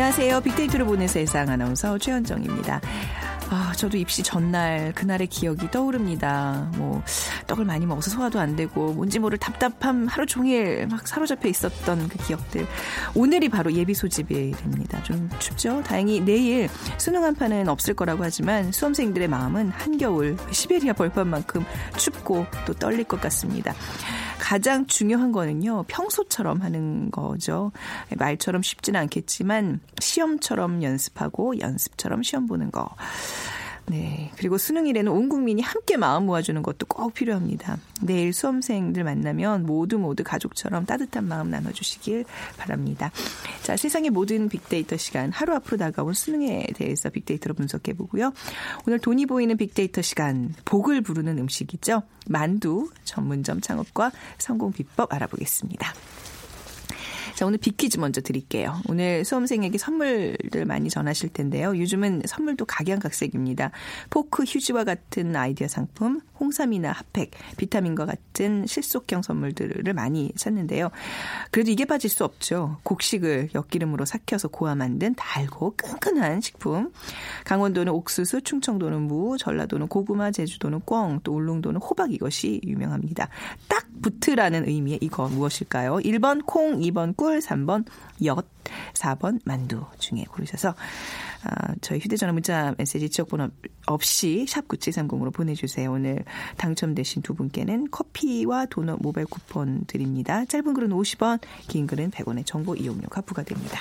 안녕하세요. 빅데이터를 보는 세상 아나운서 최현정입니다. 아, 저도 입시 전날 그날의 기억이 떠오릅니다. 뭐 떡을 많이 먹어서 소화도 안 되고 뭔지 모를 답답함 하루 종일 막 사로잡혀 있었던 그 기억들. 오늘이 바로 예비 소집이 됩니다. 좀 춥죠? 다행히 내일 수능 한판은 없을 거라고 하지만 수험생들의 마음은 한겨울 시베리아 벌판만큼 춥고 또 떨릴 것 같습니다. 가장 중요한 거는요, 평소처럼 하는 거죠. 말처럼 쉽지는 않겠지만, 시험처럼 연습하고, 연습처럼 시험 보는 거. 네. 그리고 수능일에는 온 국민이 함께 마음 모아주는 것도 꼭 필요합니다. 내일 수험생들 만나면 모두 모두 가족처럼 따뜻한 마음 나눠주시길 바랍니다. 자, 세상의 모든 빅데이터 시간 하루 앞으로 다가온 수능에 대해서 빅데이터로 분석해 보고요. 오늘 돈이 보이는 빅데이터 시간 복을 부르는 음식이죠. 만두 전문점 창업과 성공 비법 알아보겠습니다. 자, 오늘 빅퀴즈 먼저 드릴게요. 오늘 수험생에게 선물들 많이 전하실 텐데요. 요즘은 선물도 각양각색입니다. 포크, 휴지와 같은 아이디어 상품, 홍삼이나 핫팩, 비타민과 같은 실속형 선물들을 많이 찾는데요. 그래도 이게 빠질 수 없죠. 곡식을 엿기름으로 삭혀서 고아 만든 달고 끈끈한 식품. 강원도는 옥수수, 충청도는 무, 전라도는 고구마, 제주도는 꿩, 또 울릉도는 호박 이것이 유명합니다. 딱 붙으라는 의미의 이거 무엇일까요? 1번 콩, 2번 꿀, 3번 엿, 4번 만두 중에 고르셔서 아, 저희 휴대전화 문자 메시지 지역번호 없이 샵 9730으로 보내주세요. 오늘 당첨되신 두 분께는 커피와 도넛 모바일 쿠폰 드립니다. 짧은 글은 50원, 긴 글은 100원의 정보 이용료가 부과됩니다.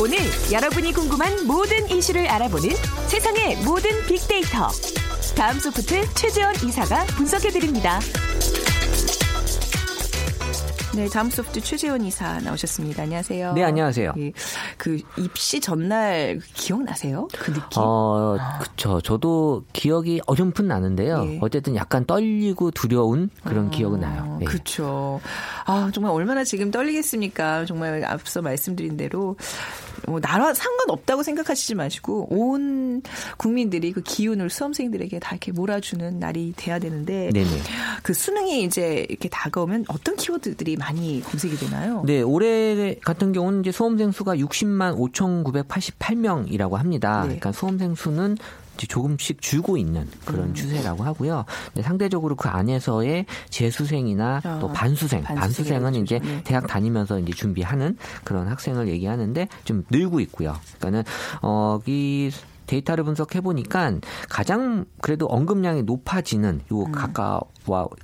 오늘 여러분이 궁금한 모든 이슈를 알아보는 세상의 모든 빅데이터. 다음 소프트 최재원 이사가 분석해드립니다. 네, 다음 소프트 최재원 이사 나오셨습니다. 안녕하세요. 네, 안녕하세요. 예, 그 입시 전날 기억나세요? 그 느낌? 어, 그쵸. 저도 기억이 어렴풋 나는데요. 예. 어쨌든 약간 떨리고 두려운 그런 기억은 나요. 네. 그렇죠. 아 정말 얼마나 지금 떨리겠습니까? 정말 앞서 말씀드린 대로 뭐 나라 상관없다고 생각하시지 마시고 온 국민들이 그 기운을 수험생들에게 다 이렇게 몰아주는 날이 돼야 되는데 네네. 그 수능이 이제 이렇게 다가오면 어떤 키워드들이 많이 검색이 되나요? 네, 올해 같은 경우는 이제 수험생 수가 60만 5,988명이라고 합니다. 네. 그러니까 수험생 수는 조금씩 줄고 있는 그런 음. 추세라고 하고요. 상대적으로 그 안에서의 재수생이나 아, 또 반수생, 반수생은 이제 네. 대학 다니면서 이제 준비하는 그런 학생을 얘기하는데 좀 늘고 있고요. 그러니까는 어이 데이터를 분석해 보니까 가장 그래도 언급량이 높아지는 요 음. 가까워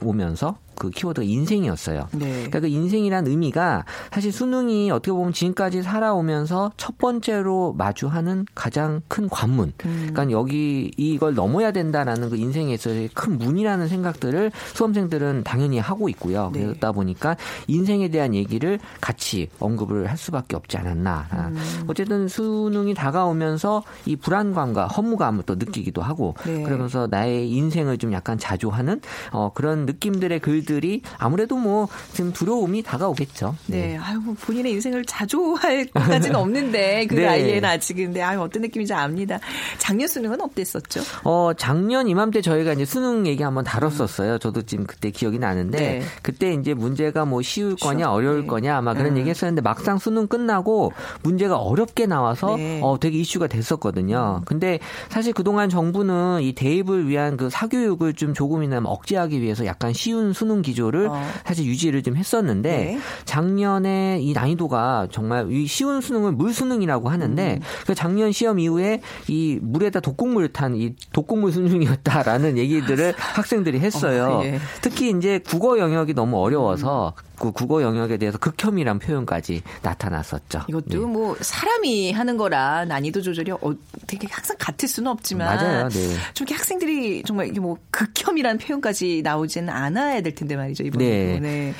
오면서 그 키워드가 인생이었어요. 네. 그러니까 그 인생이란 의미가 사실 수능이 어떻게 보면 지금까지 살아오면서 첫 번째로 마주하는 가장 큰 관문. 음. 그러니까 여기 이걸 넘어야 된다라는 그 인생에 있어서의 큰 문이라는 생각들을 수험생들은 당연히 하고 있고요. 네. 그러다 보니까 인생에 대한 얘기를 같이 언급을 할 수밖에 없지 않았나. 아, 음. 어쨌든 수능이 다가오면서 이 불안감과 허무감을 또 느끼기도 하고 네. 그러면서 나의 인생을 좀 약간 자조하는 어, 그런 느낌들의 글 들이 아무래도 뭐 지금 두려움이 다가오겠죠. 네, 아유, 뭐 본인의 인생을 자조할 것까지는 없는데, 그 네. 나이에는 아직은. 근데, 아유, 어떤 느낌인지 압니다. 작년 수능은 어땠었죠? 어, 작년 이맘때 저희가 이제 수능 얘기 한번 다뤘었어요. 저도 지금 그때 기억이 나는데 네. 그때 이제 문제가 뭐 쉬울 거냐 어려울 네. 거냐 아마 그런 음. 얘기 했었는데 막상 수능 끝나고 문제가 어렵게 나와서 네. 어, 되게 이슈가 됐었거든요. 근데 사실 그동안 정부는 이 대입을 위한 그 사교육을 좀 조금이나마 억제하기 위해서 약간 쉬운 수능 기조를 어. 사실 유지를 좀 했었는데 네. 작년에 이 난이도가 정말 이 쉬운 수능을 물 수능이라고 하는데 그 작년 시험 이후에 이 물에다 독곡물 탄 이 독곡물 수능이었다라는 얘기들을 학생들이 했어요. 어, 예. 특히 이제 국어 영역이 너무 어려워서 그 국어 영역에 대해서 극혐이란 표현까지 나타났었죠. 이것도 네. 뭐 사람이 하는 거라 난이도 조절이 어, 되게 항상 같을 수는 없지만 맞아요. 네. 좀 학생들이 정말 이게 뭐 극혐이라는 표현까지 나오지는 않아야 될 텐데 말이죠 이번에. 네. 네.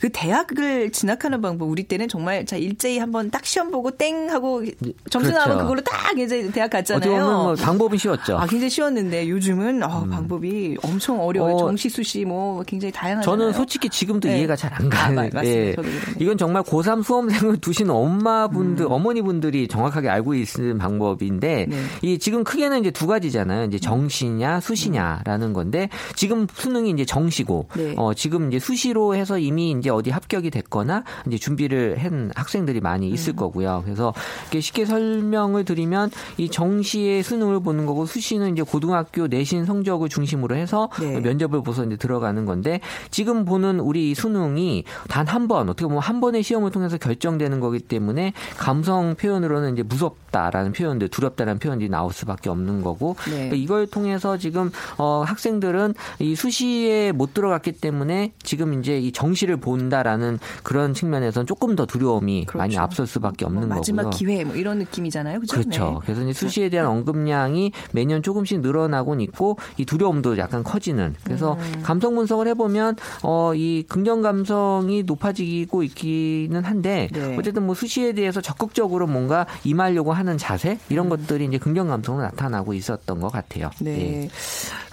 그 대학을 진학하는 방법 우리 때는 정말 자 일제히 한번 딱 시험 보고 땡 하고 점수 그렇죠. 나오면 그걸로 딱 이제 대학 갔잖아요. 어떻게 뭐 방법은 쉬웠죠. 아, 굉장히 쉬웠는데 요즘은 어, 방법이 엄청 어려워요. 어, 정시, 수시 뭐 굉장히 다양하잖아요. 저는 솔직히 지금도 네. 이해가 잘안 아, 가 맞습니다. 저도 그러네요. 이건 정말 고3 수험생을 두신 엄마분들, 음. 어머니분들이 정확하게 알고 있는 방법인데, 네. 이 지금 크게는 이제 두 가지잖아요. 이제 정시냐 수시냐라는 건데, 지금 수능이 이제 정시고, 네. 어, 지금 이제 수시로 해서 이미 이제 어디 합격이 됐거나, 이제 준비를 한 학생들이 많이 있을 음. 거고요. 그래서 이렇게 쉽게 설명을 드리면, 이 정시의 수능을 보는 거고, 수시는 이제 고등학교 내신 성적을 중심으로 해서 네. 면접을 보서 이제 들어가는 건데 지금 보는 우리 이 수능이 단 한 번 어떻게 보면 한 번의 시험을 통해서 결정되는 거기 때문에 감성 표현으로는 이제 무섭다라는 표현들 두렵다라는 표현들이 나올 수밖에 없는 거고 네. 그러니까 이걸 통해서 지금 어 학생들은 이 수시에 못 들어갔기 때문에 지금 이제 이 정시를 본다라는 그런 측면에서는 조금 더 두려움이 그렇죠. 많이 앞설 수밖에 없는 뭐 마지막 거고요. 기회 뭐 이런 느낌이잖아요. 그죠? 그렇죠. 네. 그래서 이제 수시에 대한 언급량이 매년 조금씩 늘어나곤 있고 이 두려움도 약간 커지는. 그래서 음. 감성 분석을 해보면 어 이 긍정 감성 이 높아지고 있기는 한데 네. 어쨌든 뭐 수시에 대해서 적극적으로 뭔가 임하려고 하는 자세 이런 것들이 이제 긍정 감성으로 나타나고 있었던 것 같아요. 음. 네. 예.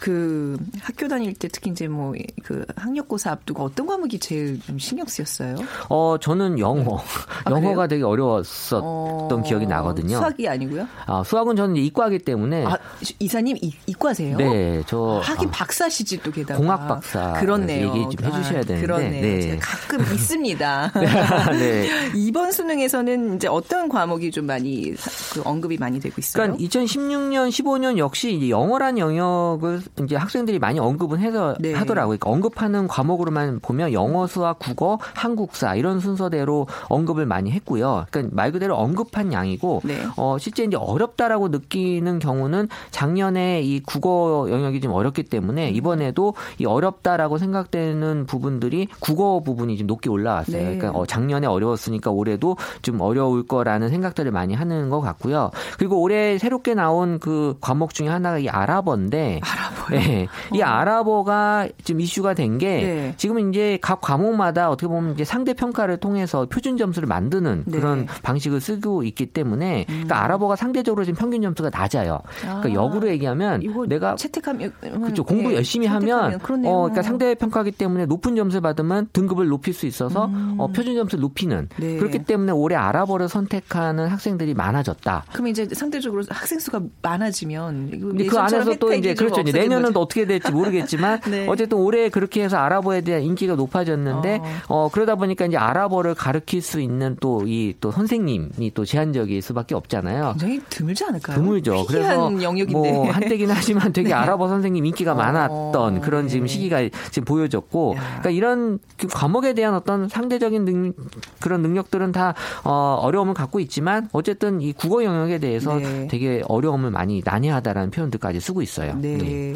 그 학교 다닐 때 특히 이제 뭐 그 학력고사 앞두고 어떤 과목이 제일 좀 신경 쓰였어요? 어 저는 영어 아, 영어가 되게 어려웠었던 어, 기억이 나거든요. 수학이 아니고요? 아, 수학은 저는 이과기 때문에 아, 이사님 이, 이과세요? 네, 저 하긴 아, 박사시지 또 게다가 공학 박사 그렇네요. 얘기 좀 해주셔야 아, 되는데. 그렇네요. 네. 가끔 있습니다. 네. 이번 수능에서는 이제 어떤 과목이 좀 많이 사- 그 언급이 많이 되고 있어요? 그러니까 2016년, 15년 역시 이제 영어란 영역을 이제 학생들이 많이 언급은 해서 네. 하더라고요. 그러니까 언급하는 과목으로만 보면 영어, 수학, 국어, 한국사 이런 순서대로 언급을 많이 했고요. 그러니까 말 그대로 언급한 양이고 네. 어 실제 이제 어렵다라고 느끼는 경우는 작년에 이 국어 영역이 좀 어렵기 때문에 음. 이번에도 이 어렵다라고 생각되는 부분들이 국어 부분이 좀 높게 올라왔어요. 네. 그러니까 어, 작년에 어려웠으니까 올해도 좀 어려울 거라는 생각들을 많이 하는 것 같고요. 그리고 올해 새롭게 나온 그 과목 중에 하나가 이 아랍어인데 아랍어요? 네. 이 아랍어가 지금 이슈가 된게 네. 지금 이제 각 과목마다 어떻게 보면 이제 상대 평가를 통해서 표준 점수를 만드는 네. 그런 방식을 쓰고 있기 때문에 그러니까 아랍어가 상대적으로 지금 평균 점수가 낮아요. 그러니까 아, 역으로 얘기하면 내가 채택하면 그렇죠. 공부 예, 열심히 하면. 어 그러니까 상대 평가기 때문에 높은 점수를 받으면 등급을 높일 수 있어서 어, 표준 점수를 높이는 음. 네. 그렇기 때문에 올해 아랍어를 선택하는 학생들이 많아졌다. 그럼 이제 상대적으로 학생 수가 많아지면 근데 그 안에서 또 이제 좀 그렇죠. 이제 내년은. 또 어떻게 될지 모르겠지만 네. 어쨌든 올해 그렇게 해서 아랍어에 대한 인기가 높아졌는데 어, 그러다 보니까 이제 아랍어를 가르칠 수 있는 또이또 선생님이 또 제한적일 수밖에 없잖아요. 굉장히 드물지 않을까요? 드물죠. 그래서 희귀한 영역인데. 뭐 한때긴 하지만 되게 네. 아랍어 선생님 인기가 어, 많았던 그런 지금 네. 시기가 지금 보여졌고, 야. 그러니까 이런 그 과목에 대한 어떤 상대적인 능, 그런 능력들은 다 어, 어려움을 갖고 있지만 어쨌든 이 국어 영역에 대해서 네. 되게 어려움을 많이 난해하다라는 표현들까지 쓰고 있어요. 네.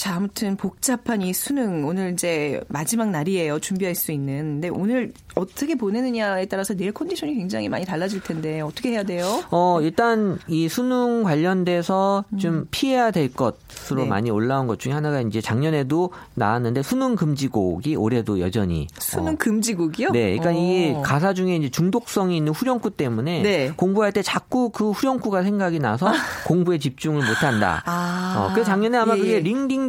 자, 아무튼 복잡한 이 수능 오늘 이제 마지막 날이에요. 준비할 수 있는. 근데 오늘 어떻게 보내느냐에 따라서 내일 컨디션이 굉장히 많이 달라질 텐데 어떻게 해야 돼요? 어, 일단 이 수능 관련돼서 좀 피해야 될 것으로 음. 네. 많이 올라온 것 중에 하나가 이제 작년에도 나왔는데 수능 금지곡이 올해도 여전히 수능 어, 금지곡이요? 네, 그러니까 이 어. 가사 중에 이제 중독성이 있는 후렴구 때문에 네. 공부할 때 자꾸 그 후렴구가 생각이 나서 공부에 집중을 못 한다. 아. 어, 그래서 작년에 아마 예, 그게 예.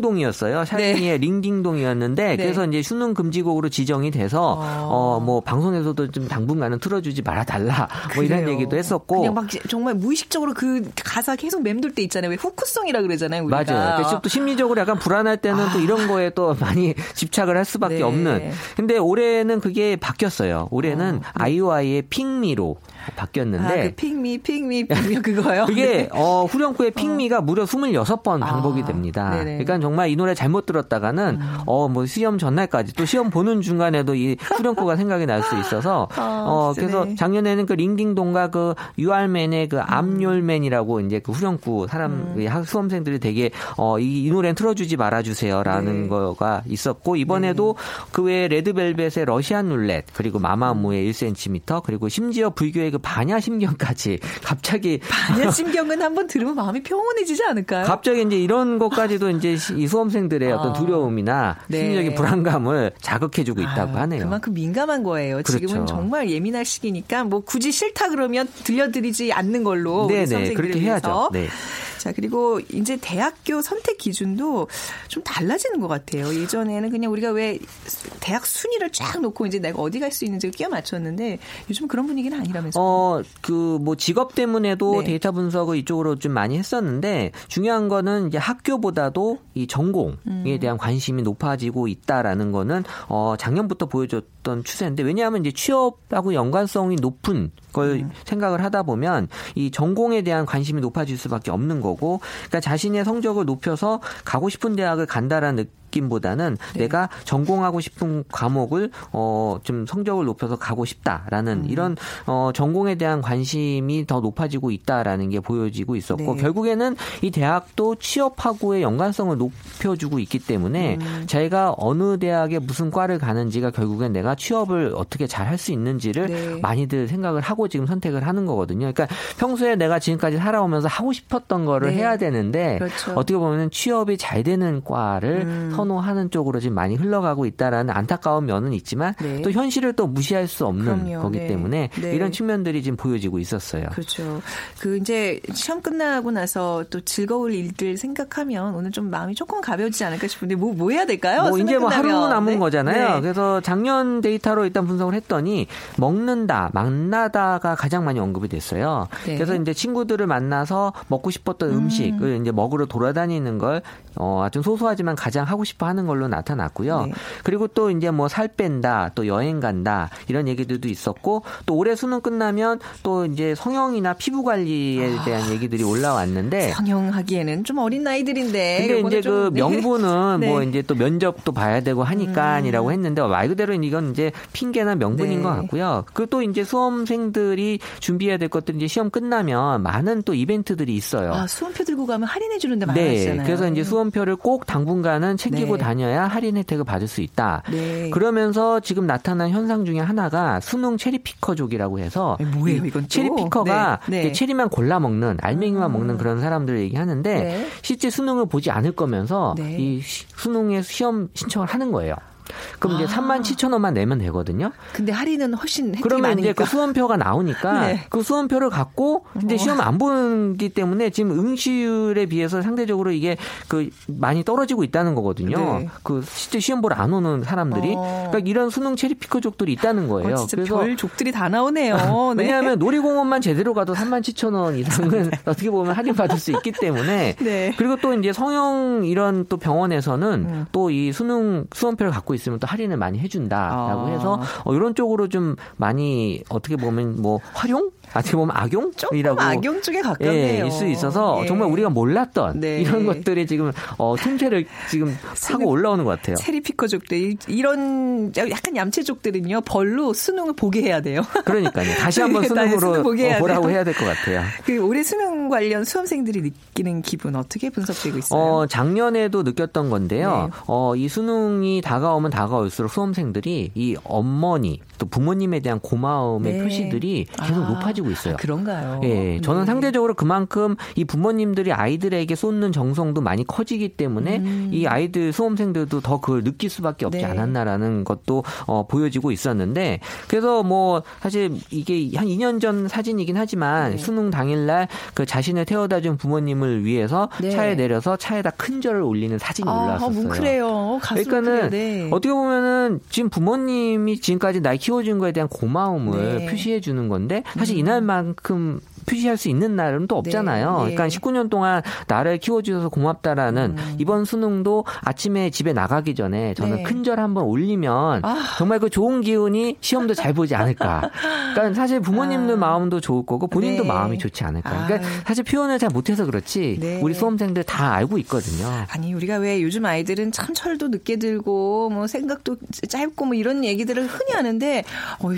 링딩동이었어요. 샤이니의 링딩동이었는데 네. 그래서 이제 수능 금지곡으로 지정이 돼서 어. 어, 뭐 방송에서도 좀 당분간은 틀어주지 말아 달라 뭐 이런 그래요. 얘기도 했었고 그냥 막 정말 무의식적으로 그 가사 계속 맴돌 때 있잖아요. 왜 후크성이라 그러잖아요. 우리가. 맞아요. 그래서 또 심리적으로 약간 불안할 때는 또 이런 거에 또 많이 집착을 할 수밖에 네. 없는. 근데 올해는 그게 바뀌었어요. 올해는 아이오아이의 핑미로 바뀌었는데 아, 그 핑미 핑미 핑미 그거요. 그게 네. 어, 후렴구의 핑미가 무려 26번 반복이 아, 됩니다. 네네. 그러니까 정말 이 노래 잘못 들었다가는 음. 어뭐 시험 전날까지 또 시험 보는 중간에도 이 후렴구가 생각이 날 수 있어서 아, 어 그래서 네. 작년에는 그 링딩동과 그 유알맨의 그 암열맨이라고 이제 그 후렴구 사람 음. 그 학- 수험생들이 되게 어이 이 노래는 틀어주지 말아주세요라는 네. 거가 있었고 이번에도 그 외에 레드벨벳의 러시안 룰렛 그리고 마마무의 1cm 그리고 심지어 불교의 그 반야 심경까지 갑자기 반야 심경은 한번 들으면 마음이 평온해지지 않을까요? 갑자기 이제 이런 것까지도 이제 시- 이 수험생들의 어떤 아. 두려움이나 네. 심리적인 불안감을 자극해주고 있다고 아, 하네요. 그만큼 민감한 거예요. 그렇죠. 지금은 정말 예민할 시기니까 뭐 굳이 싫다 그러면 들려드리지 않는 걸로 우리 네네 그렇게. 해야죠. 네. 자 그리고 이제 대학교 선택 기준도 좀 달라지는 것 같아요. 예전에는 그냥 우리가 왜 대학 순위를 쫙 놓고 이제 내가 어디 갈 수 있는지 끼워 맞췄는데 요즘 그런 분위기는 아니라면서요. 어, 그, 뭐, 직업 때문에도 네. 데이터 분석을 이쪽으로 좀 많이 했었는데, 중요한 거는 이제 학교보다도 이 전공에 음. 대한 관심이 높아지고 있다라는 거는, 어, 작년부터 보여줬 던 추세인데, 왜냐하면 이제 취업하고 연관성이 높은 걸 음. 생각을 하다 보면, 이 전공에 대한 관심이 높아질 수밖에 없는 거고, 그러니까 자신의 성적을 높여서 가고 싶은 대학을 간다라는 느낌보다는 네. 내가 전공하고 싶은 과목을 어 좀 성적을 높여서 가고 싶다라는 음. 이런 어 전공에 대한 관심이 더 높아지고 있다라는 게 보여지고 있었고 네. 결국에는 이 대학도 취업하고의 연관성을 높여주고 있기 때문에 음. 자기가 어느 대학에 무슨 과를 가는지가 결국엔 내가 취업을 어떻게 잘 할 수 있는지를 네. 많이들 생각을 하고 지금 선택을 하는 거거든요. 그러니까 평소에 내가 지금까지 살아오면서 하고 싶었던 거를 네. 해야 되는데 그렇죠. 어떻게 보면 취업이 잘 되는 과를 음. 선호하는 쪽으로 지금 많이 흘러가고 있다라는 안타까운 면은 있지만 네. 또 현실을 또 무시할 수 없는 그럼요. 거기 네. 때문에 네. 이런 측면들이 지금 보여지고 있었어요. 그렇죠. 그 이제 시험 끝나고 나서 또 즐거울 일들 생각하면 오늘 좀 마음이 조금 가벼워지지 않을까 싶은데 뭐뭐 해야 될까요? 뭐 이제 뭐 하루 끝나면. 남은 네. 거잖아요. 네. 그래서 작년 데이터로 일단 분석을 했더니 먹는다, 만나다가 가장 많이 언급이 됐어요. 네. 그래서 이제 친구들을 만나서 먹고 싶었던 음. 식을 이제 먹으러 돌아다니는 걸 어, 아주 소소하지만 가장 하고 싶어 하는 걸로 나타났고요. 네. 그리고 또 이제 뭐 살 뺀다, 또 여행 간다 이런 얘기들도 있었고 또 올해 수능 끝나면 또 이제 성형이나 피부 관리에 아. 대한 얘기들이 올라왔는데 성형하기에는 좀 어린 나이들인데. 근데 이제 그 좀, 네. 명분은 네. 음. 뭐 이제 또 면접도 봐야 되고 하니까이라고 했는데 말 그대로 이건 이제 핑계나 명분인 네. 것 같고요. 그리고 또 이제 수험생들이 준비해야 될 것들이 이제 시험 끝나면 많은 또 이벤트들이 있어요. 아, 수험표 들고 가면 할인해 주는데 네, 많아지잖아요. 그래서 이제 수험표를 꼭 당분간은 챙기 고 네. 다녀야 할인 혜택을 받을 수 있다. 네. 그러면서 지금 나타난 현상 중에 하나가 수능 체리피커족이라고 해서 네, 뭐예요, 이 이건 또? 체리피커가 네, 체리만 골라 먹는 알맹이만 먹는 그런 사람들 얘기하는데 네. 실제 수능을 보지 않을 거면서 네. 이 시- 수능에 시험 신청을 하는 거예요. 그럼 이제 아. 3만 7천 원만 내면 되거든요. 근데 할인은 훨씬 혜택이 그러면 이제 많으니까. 그 수험표가 나오니까 네. 그 수험표를 갖고 이제 어. 시험 안 보기 때문에 지금 응시율에 비해서 상대적으로 이게 그 많이 떨어지고 있다는 거거든요. 네. 그 실제 시험 보러 안 오는 사람들이 어. 그러니까 이런 수능 체리 피커족들이 있다는 거예요. 어, 그래서 별 족들이 다 나오네요. 네. 왜냐하면 놀이공원만 제대로 가도 3만 7천 원 이상은 어떻게 보면 할인 받을 수 있기 때문에 네. 그리고 또 이제 성형 이런 또 병원에서는 음. 또이 수능 수험표를 갖고 있 으면 또 할인을 많이 해준다라고 아. 해서 어, 이런 쪽으로 좀 많이 어떻게 보면 뭐 활용 어떻게 보면 악용이라고 악용 쪽에 가깝네요. 예, 있수 있어서 예. 정말 우리가 몰랐던 네. 이런 것들이 지금 어, 틈새를 지금 타고 올라오는 것 같아요. 체리 피커족들 이- 이런 약간 얌체족들은요 벌로 수능을 보게 해야 돼요. 그러니까요. 다시 한번 네, 수능으로 수능 보게 해야 어, 보라고. 해야 될 것 같아요. 그 올해 수능 관련 수험생들이 느끼는 기분 어떻게 분석되고 있어요? 어, 작년에도 느꼈던 건데요. 네. 어, 이 수능이 다가오면 다가올수록 수험생들이 이 어머니 또 부모님에 대한 고마움의 네. 표시들이 계속 아, 높아지고 있어요. 아, 그런가요? 예, 저는 네. 상대적으로 그만큼 이 부모님들이 아이들에게 쏟는 정성도 많이 커지기 때문에 이 아이들 수험생들도 더 그걸 느낄 수밖에 없지 음. 네. 않았나라는 것도 어, 보여지고 있었는데 그래서 뭐 사실 이게 한 2년 전 사진이긴 하지만 네. 수능 당일날 그 자신을 태워다 준 부모님을 위해서 네. 차에 내려서 차에다 큰 절을 올리는 사진이 아, 올라왔었어요. 뭉클해요. 가슴 그러니까는 네. 어떻게 보면은 지금 부모님이 지금까지 날 키워준 거에 대한 고마움을 네. 표시해 주는 건데 사실 이날 만큼 표시할 수 있는 날은 또 없잖아요. 네. 그러니까 19년 동안 나를 키워주셔서 고맙다라는 이번 수능도 아침에 집에 나가기 전에 저는 네. 큰절 한번 올리면 정말 그 좋은 기운이 시험도 잘 보지 않을까. 그러니까 사실 부모님들 마음도 좋을 거고 본인도 네. 마음이 좋지 않을까. 그러니까 아유. 사실 표현을 잘 못해서 그렇지 네. 우리 수험생들 다 알고 있거든요. 아니 우리가 왜 요즘 아이들은 참 철도 늦게 들고 뭐 생각도 짧고 뭐 이런 얘기들을 흔히 하는데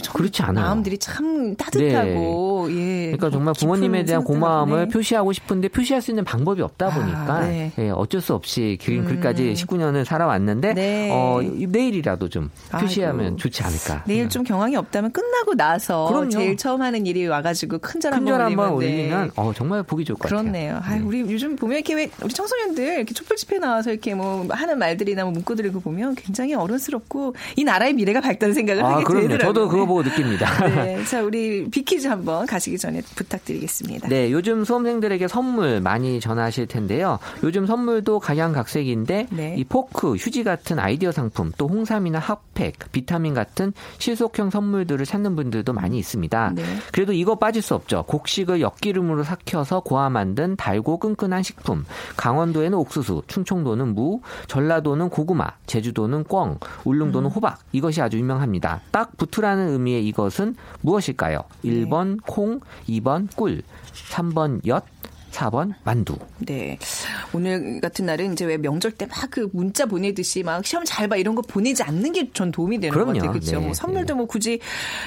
참 그렇지 않아요. 마음들이 참 따뜻하고 예. 그러니까 정말 깊은 부모님에 대한 고마움을 하네. 표시하고 싶은데 표시할 수 있는 방법이 없다 아, 보니까 네. 예, 어쩔 수 없이 긴 글까지 19년을 살아왔는데 네. 어, 내일이라도 좀 표시하면 아이고. 좋지 않을까. 내일 좀 경황이 없다면 끝나고 나서 그럼요. 제일 처음 하는 일이 와가지고 큰절 한번 올리면, 네. 올리면 어, 정말 보기 좋을 것 같아요. 그렇네요. 아, 우리 요즘 보면 이렇게 왜 우리 청소년들 이렇게 촛불 집회 나와서 이렇게 뭐 하는 말들이나 뭐 문구들을 그 보면 굉장히 어른스럽고 이 나라의 미래가 밝다는 생각을 아, 하게 그럼요. 되더라고요. 저도 그거 보고 느낍니다. 네, 자 우리 퀴즈 한번 가시기 전에 부탁 드리겠습니다. 네, 요즘 수험생들에게 선물 많이 전하실 텐데요. 요즘 선물도 각양각색인데 네. 이 포크, 휴지 같은 아이디어 상품, 또 홍삼이나 핫팩, 비타민 같은 실속형 선물들을 찾는 분들도 많이 있습니다. 네. 그래도 이거 빠질 수 없죠. 곡식을 엿기름으로 삭혀서 고아 만든 달고 끈끈한 식품. 강원도에는 옥수수, 충청도는 무, 전라도는 고구마, 제주도는 꿩, 울릉도는 호박. 이것이 아주 유명합니다. 딱 붙으라는 의미의 이것은 무엇일까요? 1번 콩, 2번 꿀, 3번 엿, 4번 만두. 네. 오늘 같은 날은 이제 왜 명절 때 막 그 문자 보내듯이 막 시험 잘 봐 이런 거 보내지 않는 게 전 도움이 되는 그럼요. 것 같아요. 그렇죠. 네, 뭐 선물도 뭐 굳이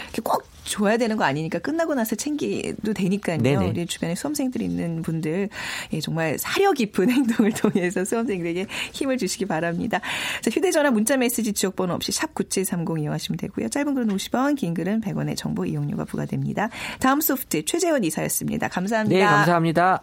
이렇게 꼭 줘야 되는 거 아니니까 끝나고 나서 챙기도 되니까요. 네네. 우리 주변에 수험생들이 있는 분들 예, 정말 사려 깊은 행동을 통해서 수험생들에게 힘을 주시기 바랍니다. 자, 휴대전화 문자 메시지 지역번호 없이 샵 9730 이용하시면 되고요. 짧은 글은 50원, 긴 글은 100원의 정보 이용료가 부과됩니다. 다음 소프트 최재원 이사였습니다. 감사합니다. 네, 감사합니다.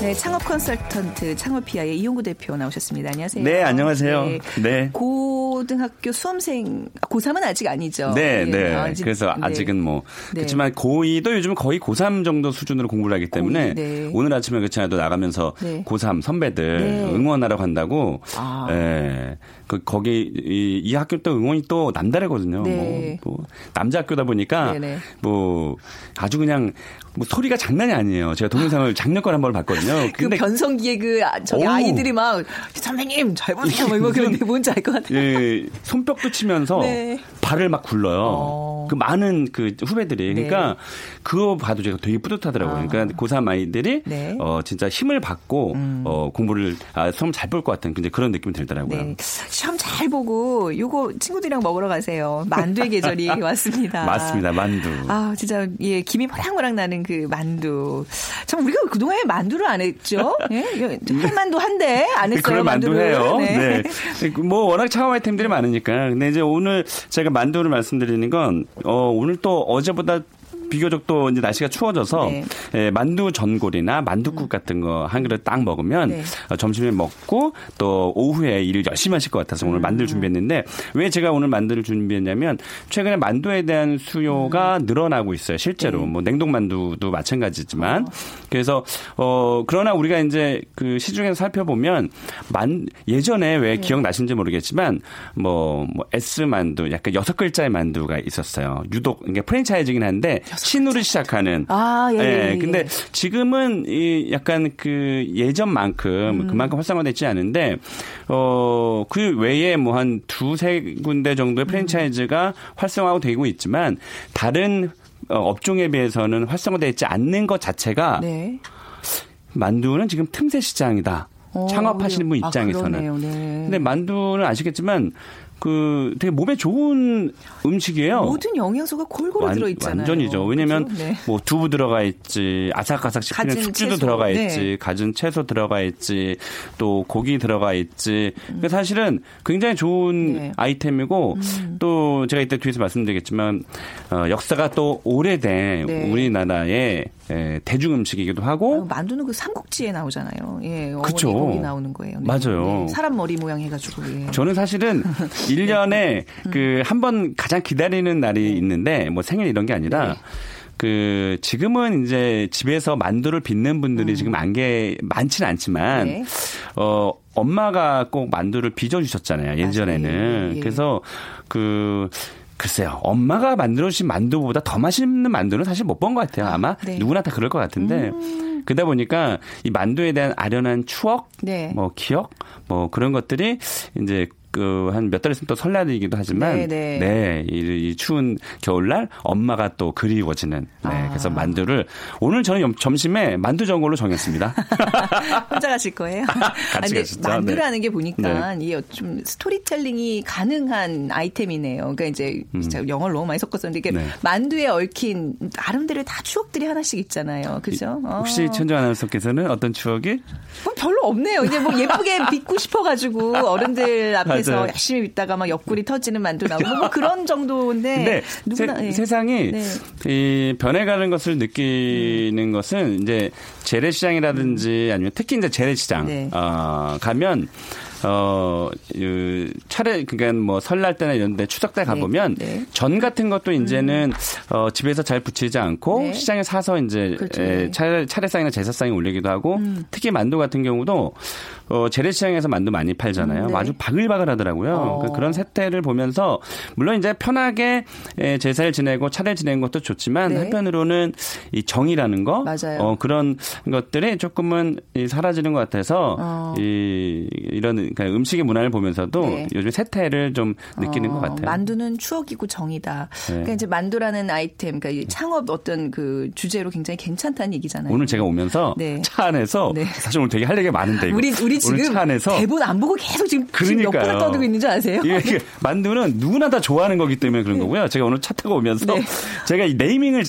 네, 창업 컨설턴트 창업피아의 이용구 대표 나오셨습니다. 안녕하세요. 네, 안녕하세요. 네. 고등학교 수험생, 고3은 아직 아니죠. 네, 예, 네. 아직, 그래서 네. 아직은 뭐 네. 그렇지만 고2도 요즘 거의 고3 정도 수준으로 공부를 하기 때문에 고2, 네. 오늘 아침에 그렇지 않아도 나가면서 네. 고3 선배들 네. 응원하러 간다고 아. 예. 그 거기 이, 이 학교 또 응원이 또 남다르거든요. 네. 뭐, 뭐 남자 학교다 보니까 네네. 뭐 아주 그냥 뭐 소리가 장난이 아니에요. 제가 동영상을 작년 걸 한 번 봤거든요. 그 변성기에 그 아- 저기 어우. 아이들이 막 선배님 잘 보세요. 뭐 이거 그런데 뭔지 알 것 같아요. 예, 손뼉도 치면서 네. 발을 막 굴러요. 어. 그 많은 그 후배들이 네. 그러니까 그거 봐도 제가 되게 뿌듯하더라고요. 그러니까 고3 아이들이 네. 음. 어 진짜 힘을 받고 어 공부를 아 시험 잘 볼 것 같은 그런 느낌이 들더라고요. 네. 시험 잘 보고 요거 친구들이랑 먹으러 가세요. 만두의 계절이 왔습니다. 맞습니다. 만두. 아, 진짜, 예, 김이 모락모락 나는 그 만두. 참, 우리가 그동안에 만두를 안 했죠? 예? 할 만두 한데, 안 했어요. 만두해요. 네. 네. 뭐 워낙 차가운 아이템들이 많으니까. 근데 이제 오늘 제가 만두를 말씀드리는 건 어, 오늘 또 어제보다 비교적 또 이제 날씨가 추워져서 네. 예, 만두 전골이나 만두국 같은 거 한 그릇 딱 먹으면 네. 어, 점심에 먹고 또 오후에 일을 열심히 하실 것 같아서 오늘 음. 만두를 준비했는데 왜 제가 오늘 만두를 준비했냐면 최근에 만두에 대한 수요가 음. 늘어나고 있어요. 실제로 네. 뭐 냉동 만두도 마찬가지지만 그래서 어 그러나 우리가 이제 그 시중에서 살펴보면 만 예전에 왜 네. 기억나시는지 모르겠지만 뭐, 뭐 S 만두 약간 여섯 글자의 만두가 있었어요. 유독 이게 프랜차이즈긴 한데 신으로 시작하는 아, 예, 예, 예. 근데 지금은 이 약간 그 예전만큼 음. 그만큼 활성화되지 않은데 어 그 외에 뭐 한 두세 군데 정도의 음. 프랜차이즈가 활성화하고 되고 있지만 다른 어, 업종에 비해서는 활성화되어 있지 않는 것 자체가 네. 만두는 지금 틈새 시장이다. 어, 창업하시는 분 아, 입장에서는. 그러네요. 네. 근데 만두는 아시겠지만 그 되게 몸에 좋은 음식이에요. 모든 영양소가 골고루 완- 들어있잖아요. 완전이죠. 왜냐면 그죠? 네. 뭐 두부 들어가 있지, 아삭아삭 씹히는 숙주도 채소. 들어가 네. 있지, 가진 채소 들어가 있지, 또 고기 들어가 있지. 그 사실은 굉장히 좋은 네. 아이템이고 또 제가 이때 뒤에서 말씀드리겠지만 어, 역사가 또 오래된 네. 우리나라의 에, 대중 음식이기도 하고 만두는 그 삼국지에 나오잖아요. 예, 어머니 그쵸. 거기 나오는 거예요. 네. 맞아요. 네, 사람 머리 모양 해가지고. 예. 저는 사실은 1년에 음. 그한 번 가장 기다리는 날이 있는데 뭐 생일 이런 게 아니라 네. 그 지금은 이제 집에서 만두를 빚는 분들이 음. 지금 안개 많지는 않지만 네. 어 엄마가 꼭 만두를 빚어 주셨잖아요. 예전에는. 예. 그래서 그 글쎄요. 엄마가 만들어주신 만두보다 더 맛있는 만두는 사실 못 본 것 같아요. 아마 네. 음. 누구나 다 그럴 것 같은데. 그러다 보니까 이 만두에 대한 아련한 추억, 네. 뭐 기억, 뭐 그런 것들이 이제 그 한 몇 달 있으면 또 설날이기도 하지만 네, 네. 이, 이 추운 겨울날 엄마가 또 그리워지는 네, 아. 그래서 만두를 오늘 저는 염- 점심에 만두 전골로 정했습니다. 혼자 가실 거예요? 같이 아, 가시죠. 만두라는 게 보니까 이게 좀 스토리텔링이 가능한 아이템이네요. 그러니까 이제 진짜 영어를 너무 많이 섞었었는데 이게 음. 네. 만두에 얽힌 나름대로 다 추억들이 하나씩 있잖아요. 그죠? 혹시 어. 천정 아나운서께서는 어떤 추억이? 뭐 별로 없네요. 이제 뭐 예쁘게 빚고 싶어가지고 어른들 앞에서 맞아요. 열심히 빚다가 막 옆구리 터지는 만두 나오고 뭐 그런 정도인데 누구나 세, 예. 세상이 네. 이 변해가는 것을 느끼는 것은 이제 재래시장이라든지 아니면 특히 이제 재래시장 네. 어, 가면 어, 그 차례, 그니까 뭐 설날 때나 이런 데 추석 때 가보면 네. 전 같은 것도 이제는 어, 집에서 잘 부치지 않고 네. 시장에 사서 이제 그렇죠. 에, 차례, 차례상이나 제사상에 올리기도 하고 특히 만두 같은 경우도 어, 재래시장에서 만두 많이 팔잖아요. 음, 네. 아주 바글바글 하더라고요. 어. 그- 그런 세태를 보면서 물론 이제 편하게 에, 제사를 지내고 차례를 지내는 것도 좋지만 네. 한편으로는 이 정이라는 거 맞아요. 어, 그런 것들이 조금은 이 사라지는 것 같아서 어. 이 이런 그러니까 음식의 문화를 보면서도 네. 요즘 세태를 좀 느끼는 어, 것 같아요. 만두는 추억이고 정이다. 네. 그러니까 이제 만두라는 아이템, 그러니까 이 창업 어떤 그 주제로 굉장히 괜찮다는 얘기잖아요. 오늘 제가 오면서 네. 차 안에서 네. 사실 오늘 되게 할 얘기가 많은데 이거. 우리 우리 지금 차 안에서 대본 안 보고 계속 지금 지금 그러니까요. 옆으로 떠들고 있는 줄 아세요? 이게 만두는 누구나 다 좋아하는 거기 때문에 그런 거고요. 제가 오늘 차 타고 오면서 네. 제가 이 네이밍을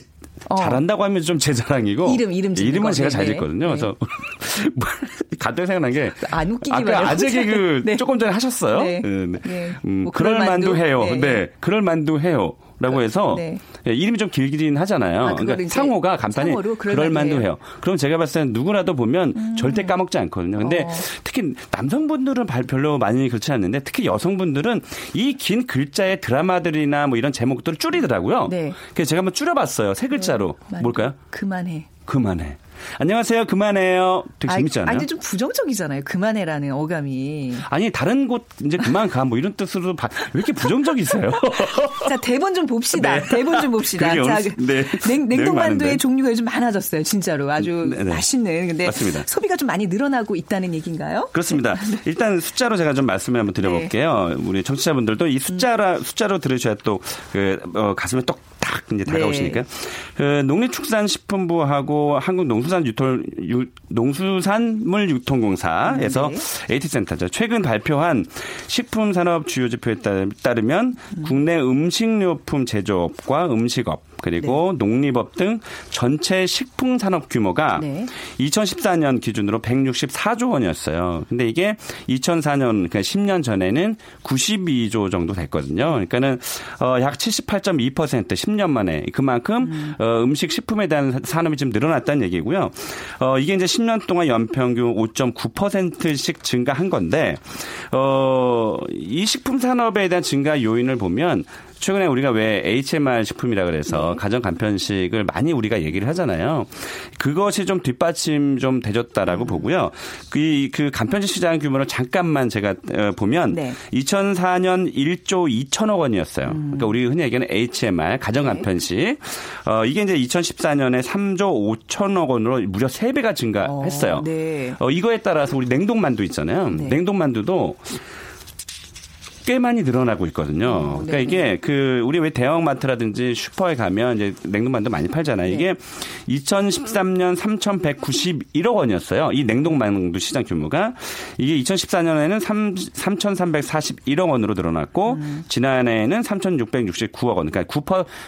어. 잘한다고 하면 좀 제 자랑이고 이름, 이름 이름은 거. 제가 네, 잘 네. 짓거든요. 네. 그래서 갑자기 생각난 게 안 웃기기만 아까. 아재 개그 네. 조금 전에 하셨어요. 네. 네. 네. 음, 뭐 그럴 만두? 해요. 네. 네. 그럴 만두 해요. 라고 해서 네. 예, 이름이 좀 길긴 하잖아요. 아, 그러니까 상호가 간단히 상호로 그럴 그럴 만두 만두 해요. 그럼 제가 봤을 때는 누구라도 보면 절대 까먹지 않거든요. 근데 어. 특히 남성분들은 발- 별로 많이 그렇지 않는데 특히 여성분들은 이 긴 글자의 드라마들이나 뭐 이런 제목들을 줄이더라고요. 네. 그래서 제가 한번 줄여봤어요. 세 글자로. 만두. 뭘까요? 그만해. 그만해. 안녕하세요. 그만해요. 되게 재밌지 않아요? 아니 좀 부정적이잖아요. 그만해라는 어감이. 아니 다른 곳 이제 그만 가 뭐 이런 뜻으로 봐- 왜 이렇게 부정적이세요? 자 대본 좀 봅시다. 대본 좀 봅시다. 네. 자, 네. 냉, 냉동만두의 많은데. 종류가 요즘 많아졌어요. 진짜로 아주 네, 네. 맛있는. 근데 맞습니다. 소비가 좀 많이 늘어나고 있다는 얘기인가요? 그렇습니다. 일단 숫자로 제가 좀 말씀을 한번 드려볼게요. 우리 청취자분들도 이 숫자라 숫자로 들으셔야 또 그, 어, 가슴에 똑딱 이제 다가오시니까. 그 농림축산식품부하고 한국농수산유통 유- 농수산물유통공사에서 네. AT센터죠. 최근 발표한 식품산업 주요 지표에 따- 따르면 국내 음식료품 제조업과 음식업 그리고 농립업 등 전체 식품 산업 규모가 네. 2014년 기준으로 164조 원이었어요. 근데 이게 2004년 그러니까 10년 전에는 92조 정도 됐거든요. 그러니까는 어, 약 78.2% 10년 만에 그만큼 어, 음식 식품에 대한 산업이 좀 늘어났다는 얘기고요. 어, 이게 이제 10년 동안 연평균 5.9%씩 증가한 건데 어, 이 식품 산업에 대한 증가 요인을 보면 최근에 우리가 왜 HMR 식품이라 그래서 가정 간편식을 많이 우리가 얘기를 하잖아요. 그것이 좀 뒷받침 좀 돼줬다라고 보고요. 그, 그 간편식 시장 규모를 잠깐만 제가 어, 보면 네. 2004년 1조 2천억 원이었어요. 그러니까 우리 흔히 얘기하는 HMR 가정 간편식. 어, 이게 이제 2014년에 3조 5천억 원으로 무려 3배가 증가했어요. 어, 네. 어, 이거에 따라서 우리 냉동만두 있잖아요. 네. 냉동만두도 꽤 많이 늘어나고 있거든요. 어, 그러니까 네. 이게 그 우리 왜 대형마트라든지 슈퍼에 가면 이제 냉동만두 많이 팔잖아요. 이게 2013년 3,191억 원이었어요. 이 냉동만두 시장 규모가 이게 2014년에는 3, 3,341억 원으로 늘어났고 지난해에는 3,669억 원. 그러니까 9,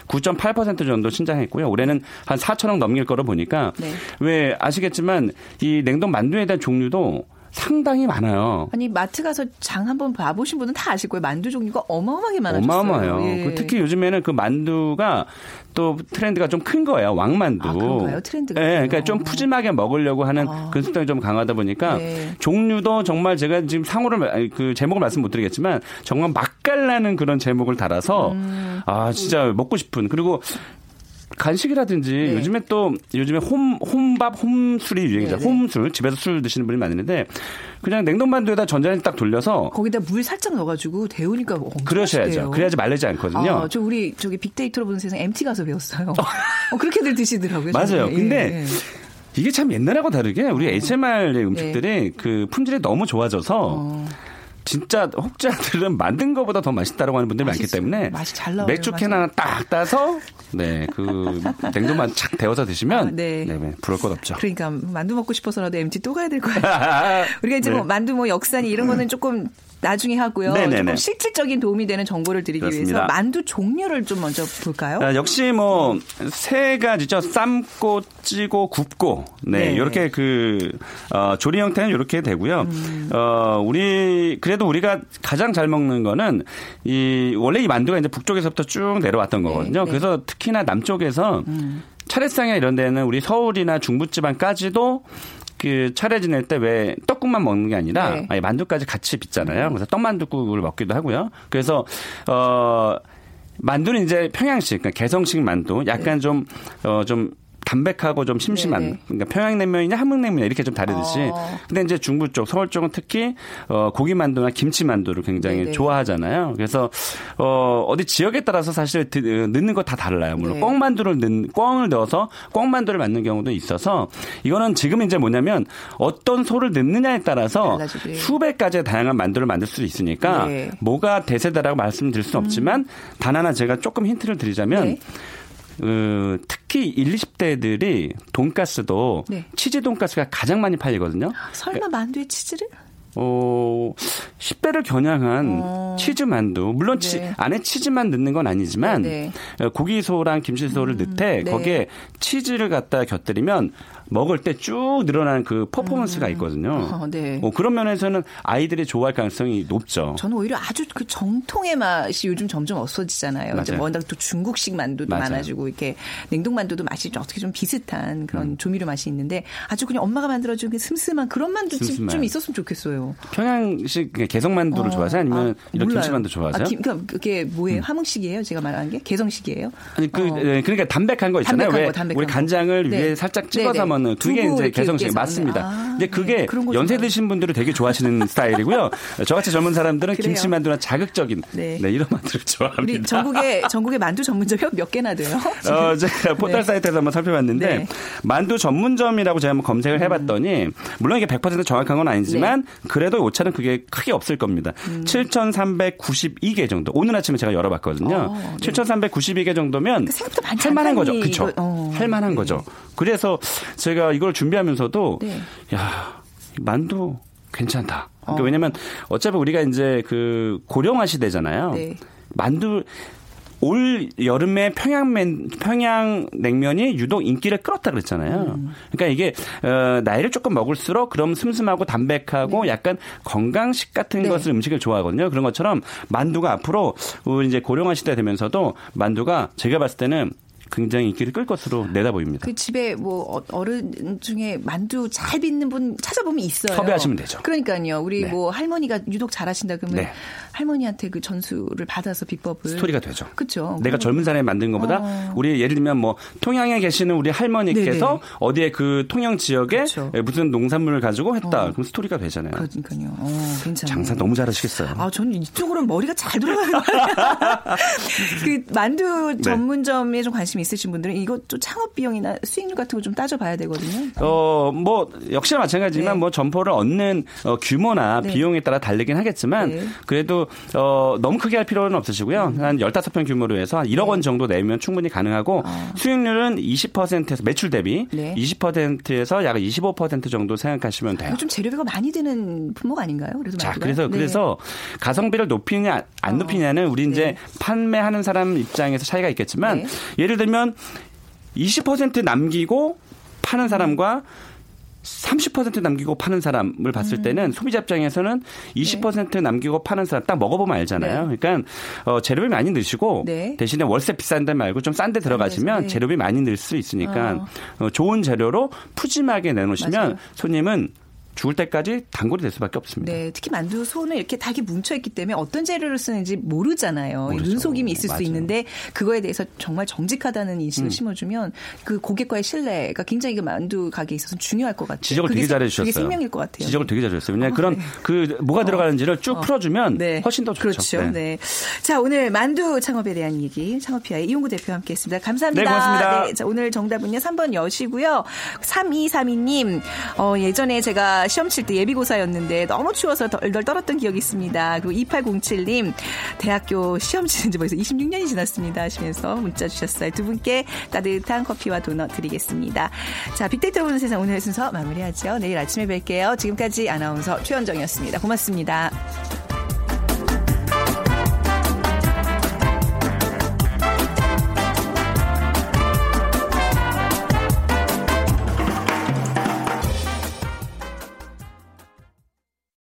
9.8% 정도 신장했고요. 올해는 한 4천억 넘길 거로 보니까 네. 왜 아시겠지만 이 냉동 만두에 대한 종류도 상당히 많아요. 아니 마트 가서 장 한번 봐보신 분은 다 아실 거예요. 만두 종류가 어마어마하게 많아졌어요. 어마어마해요. 예. 그 특히 요즘에는 그 만두가 또 트렌드가 좀 큰 거예요. 왕만두. 아, 그런가요? 트렌드가 네, 그래요? 그러니까 좀 푸짐하게 먹으려고 하는 아. 그 습성이 좀 강하다 보니까 네. 종류도 정말 제가 지금 상호를 그 제목을 말씀 못 드리겠지만 정말 맛깔나는 그런 제목을 달아서 음. 아 진짜 먹고 싶은 그리고 간식이라든지 네. 요즘에 또 요즘에 홈 홈밥 홈술이 유행이죠. 네, 네. 홈술 집에서 술 드시는 분이 많은데 그냥 냉동만두에다 전자레인지 딱 돌려서 거기다 물 살짝 넣어가지고 데우니까 그러셔야죠. 맛있대요. 그래야지 말리지 않거든요. 아, 저 우리 저기 빅데이터로 보는 세상 MT 가서 배웠어요. 어, 그렇게들 드시더라고요. 맞아요. 예, 근데 예. 이게 참 옛날하고 다르게 우리 네. HMR의 음식들이 그 품질이 너무 좋아져서 어. 진짜 혹자들은 만든 것보다 더 맛있다라고 하는 분들이 많기 맛있어요. 때문에 맛이 잘 나와요. 맥주 캔 맞아요. 하나 딱 따서 네 그 냉동만 착 데워서 드시면 아, 네. 네. 네, 부러울 것 없죠. 그러니까 만두 먹고 싶어서라도 MT 또 가야 될 거예요. 우리가 이제 네. 뭐 만두 뭐 역사니 이런 거는 조금 나중에 하고요. 네네네. 조금 실질적인 도움이 되는 정보를 드리기 그렇습니다. 위해서 만두 종류를 좀 먼저 볼까요? 아, 역시 뭐 세 가지죠. 삶고 찌고 굽고 네, 네. 이렇게 그 어, 조리 형태는 이렇게 되고요. 음. 어 우리 그래도 우리가 가장 잘 먹는 거는 이 원래 이 만두가 이제 북쪽에서부터 쭉 내려왔던 거거든요. 네. 음. 그래서 특히나 남쪽에서 차례상이나 이런 데는 우리 서울이나 중부지방까지도 그 차례 지낼 때 왜 떡국만 먹는 게 아니라 네. 아예 만두까지 같이 빚잖아요. 그래서 떡만두국을 먹기도 하고요. 그래서 어 만두는 이제 평양식, 그러니까 개성식 만두, 약간 좀, 어, 좀, 담백하고 좀 심심한 네네. 그러니까 평양냉면이냐 함흥냉면이냐 이렇게 좀 다르듯이 어. 근데 이제 중부 쪽 서울 쪽은 특히 어 고기 만두나 김치 만두를 굉장히 네네. 좋아하잖아요. 그래서 어 어디 지역에 따라서 사실 드- 어, 넣는 거 다 달라요. 물론 네. 꿩 만두를 넣는 꿩을 넣어서 꿩 만두를 만든 경우도 있어서 이거는 지금 이제 뭐냐면 어떤 소를 넣느냐에 따라서 달라지지. 수백 가지의 다양한 만두를 만들 수 있으니까 네. 뭐가 대세다라고 말씀드릴 수는 없지만 단 하나 제가 조금 힌트를 드리자면 네. 어, 특히 1, 20대들이 돈가스도 네. 치즈 돈가스가 가장 많이 팔리거든요. 설마 만두에 치즈를? 어, 10배를 겨냥한 어. 치즈 만두. 물론 치- 네. 안에 치즈만 넣는 건 아니지만 네, 어, 고기소랑 김치소를 넣되 네. 거기에 치즈를 갖다 곁들이면 먹을 때 쭉 늘어나는 그 퍼포먼스가 있거든요. 어, 네. 어, 그런 면에서는 아이들이 좋아할 가능성이 높죠. 저는 오히려 아주 그 정통의 맛이 요즘 점점 없어지잖아요. 이제 맞아요. 워낙 또 중국식 만두도 맞아요. 많아지고 이렇게 냉동 만두도 맛이 좀 어떻게 좀 비슷한 그런 음. 조미료 맛이 있는데 아주 그냥 엄마가 만들어준 그 슴슴한 그런 만두집. 좀 있었으면 좋겠어요. 평양식 개성 만두를 어, 좋아하세요? 아니면 아, 이런 몰라요. 김치 만두 좋아하세요? 아, 김, 그러니까 그게 뭐예요? 함흥식이에요? 제가 말하는 게 개성식이에요? 아니 그 어. 예, 그러니까 담백한 거 있잖아요. 담백한 왜 거, 담백한 우리 거. 간장을 네. 위에 살짝 찍어서 네 네. 먹는 그게 두부 이제 개성식 맞습니다. 아, 근데 그게 네. 연세. 드신 분들이 되게 좋아하시는 스타일이고요. 저같이 젊은 사람들은 그래요. 김치 만두나 자극적인 네. 네, 이런 만두를 좋아합니다. 우리 전국에 전국에 만두 전문점이 몇 개나 돼요? 어, 제가 포털 네. 사이트에서 한번 살펴봤는데 네. 만두 전문점이라고 제가 한번 검색을 해봤더니 물론 이게 100% 정확한 건 아니지만 네. 그래도 오차는 그게 크게 없을 겁니다. 음. 7,392개 정도. 오늘 아침에 제가 열어봤거든요. 어, 네. 7,392개 정도면 그 생각보다 많지 할 만한 않다니 거죠. 그렇죠. 어, 할 만한 네. 거죠. 그래서 제가 이걸 준비하면서도 네. 야 만두 괜찮다. 그러니까 어. 왜냐면 어차피 우리가 이제 그 고령화 시대잖아요. 네. 만두 올 여름에 평양men 평양 냉면이 유독 인기를 끌었다 그랬잖아요. 음. 그러니까 이게 어, 나이를 조금 먹을수록 그럼 슴슴하고 담백하고 약간 건강식 같은 네. 것을 음식을 좋아하거든요. 그런 것처럼 만두가 앞으로 우리 이제 고령화 시대 되면서도 만두가 제가 봤을 때는 굉장히 인기를 끌 것으로 내다 보입니다. 그 집에 뭐 어- 어른 중에 만두 잘 빚는 분 찾아보면 있어요. 섭외하시면 되죠. 그러니까요. 우리 네. 뭐 할머니가 유독 잘하신다 그러면 네. 할머니한테 그 전수를 받아서 비법을 스토리가 되죠. 그렇죠. 내가 젊은 사람이 만든 것보다 어. 우리 예를 들면 뭐 통영에 계시는 우리 할머니께서 네네. 어디에 그 통영 지역에 그렇죠. 무슨 농산물을 가지고 했다. 어. 그럼 스토리가 되잖아요. 그러니까요. 어, 괜찮아요. 장사 너무 잘하시겠어요. 아, 저는 이쪽으로는 머리가 잘 돌아가는 거예요. 그 만두 네. 전문점에 좀 관심이 있으신 분들은 이것 좀 창업 비용이나 수익률 같은 거 좀 따져봐야 되거든요. 어, 뭐, 역시나 마찬가지지만 네. 뭐 점포를 얻는 어, 규모나 네. 비용에 따라 다르긴 하겠지만 네. 그래도 어, 너무 크게 할 필요는 없으시고요. 한 15평 규모로 해서 한 1억 원 정도 내면 충분히 가능하고 아. 수익률은 20%에서 매출 대비 네. 20%에서 약 25% 정도 생각하시면 돼요. 좀 재료비가 많이 드는 품목 아닌가요? 그래도 자? 그래서 네. 그래서 가성비를 높이냐 안 어. 높이냐는 우리 이제 네. 판매하는 사람 입장에서 차이가 있겠지만 네. 예를 들면 20% 남기고 파는 사람과 30% 남기고 파는 사람을 봤을 음. 때는 소비자 입장에서는 20% 남기고 파는 사람 딱 먹어보면 알잖아요. 네. 그러니까 어, 재료비 많이 넣으시고 네. 대신에 월세 비싼 데 말고 좀 싼 데 들어가시면 네. 재료비 많이 넣을 수 있으니까 어, 좋은 재료로 푸짐하게 내놓으시면 맞아요. 손님은 죽을 때까지 단골이 될 수밖에 없습니다. 네, 특히 만두 손은 이렇게 닭이 뭉쳐 있기 때문에 어떤 재료를 쓰는지 모르잖아요. 모르죠. 눈속임이 있을 맞아요. 수 있는데 그거에 대해서 정말 정직하다는 인식을 음. 심어주면 그 고객과의 신뢰가 굉장히 그 만두 가게에 있어서 중요할 것 같아요. 지적을 되게 생- 잘해 주셨어요. 그게 생명일 것 같아요. 지적을 되게 잘해 주셨어요. 왜냐하면 어, 그런 네. 그 뭐가 들어가는지를 쭉 어. 풀어주면 네. 훨씬 더 좋죠. 그렇죠. 네. 자, 오늘 만두 창업에 대한 얘기 창업피아의 이용구 대표와 함께 했습니다. 감사합니다. 네, 고맙습니다. 네, 자, 오늘 정답은요. 3번 여시고요. 3232님, 어, 예전에 시험 칠 때 예비고사였는데 너무 추워서 덜덜 떨었던 기억이 있습니다. 그리고 2807님, 대학교 시험 치는 지 벌써 26년이 지났습니다. 하시면서 문자 주셨어요. 두 분께 따뜻한 커피와 도넛 드리겠습니다. 자, 빅데이터 보는 세상 오늘 순서 마무리하죠. 내일 아침에 뵐게요. 지금까지 아나운서 최현정이었습니다. 고맙습니다.